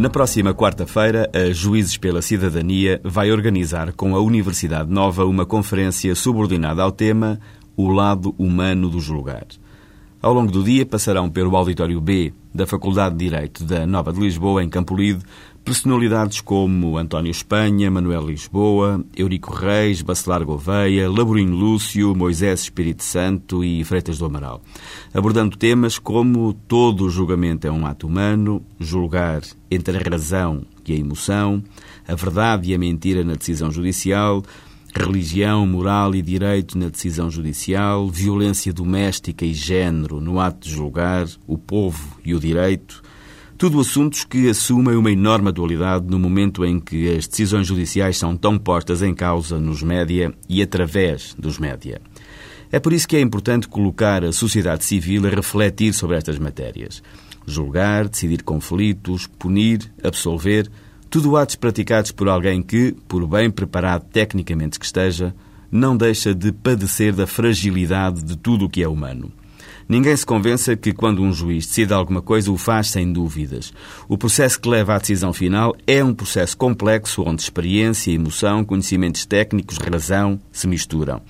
Na próxima quarta-feira, a Juízes pela Cidadania vai organizar com a Universidade Nova uma conferência subordinada ao tema O lado humano do julgar. Ao longo do dia passarão pelo Auditório B da Faculdade de Direito da Nova de Lisboa, em Campolide, personalidades como António Espanha, Manuel Lisboa, Eurico Reis, Bacelar Gouveia, Laborinho Lúcio, Moisés Espírito Santo e Freitas do Amaral, abordando temas como todo julgamento é um ato humano, julgar entre a razão e a emoção, a verdade e a mentira na decisão judicial, religião, moral e direito na decisão judicial, violência doméstica e género no ato de julgar, o povo e o direito, tudo assuntos que assumem uma enorme atualidade no momento em que as decisões judiciais são tão postas em causa nos média e através dos média. É por isso que é importante colocar a sociedade civil a refletir sobre estas matérias. Julgar, decidir conflitos, punir, absolver, tudo atos praticados por alguém que, por bem preparado tecnicamente que esteja, não deixa de padecer da fragilidade de tudo o que é humano. Ninguém se convença que quando um juiz decide alguma coisa o faz sem dúvidas. O processo que leva à decisão final é um processo complexo onde experiência, emoção, conhecimentos técnicos, razão se misturam.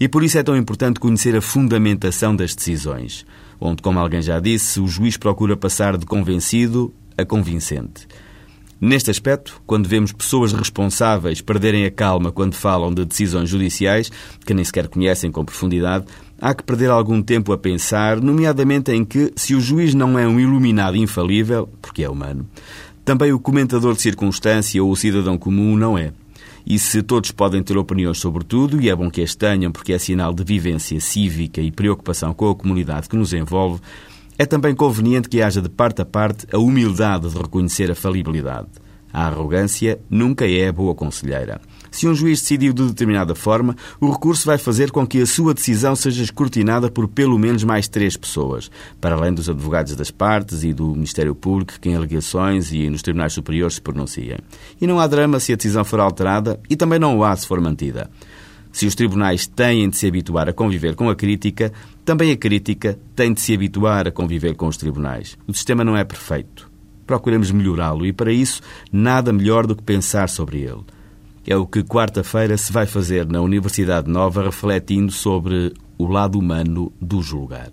E por isso é tão importante conhecer a fundamentação das decisões, onde, como alguém já disse, o juiz procura passar de convencido a convincente. Neste aspecto, quando vemos pessoas responsáveis perderem a calma quando falam de decisões judiciais, que nem sequer conhecem com profundidade, há que perder algum tempo a pensar, nomeadamente em que, se o juiz não é um iluminado infalível, porque é humano, também o comentador de circunstância ou o cidadão comum não é. E se todos podem ter opiniões sobre tudo, e é bom que as tenham porque é sinal de vivência cívica e preocupação com a comunidade que nos envolve, é também conveniente que haja de parte a parte a humildade de reconhecer a falibilidade. A arrogância nunca é boa conselheira. Se um juiz decidiu de determinada forma, o recurso vai fazer com que a sua decisão seja escrutinada por pelo menos mais três pessoas, para além dos advogados das partes e do Ministério Público que em alegações e nos tribunais superiores se pronunciem. E não há drama se a decisão for alterada e também não o há se for mantida. Se os tribunais têm de se habituar a conviver com a crítica, também a crítica tem de se habituar a conviver com os tribunais. O sistema não é perfeito. Procuremos melhorá-lo e, para isso, nada melhor do que pensar sobre ele. É o que quarta-feira se vai fazer na Universidade Nova, refletindo sobre o lado humano do julgar.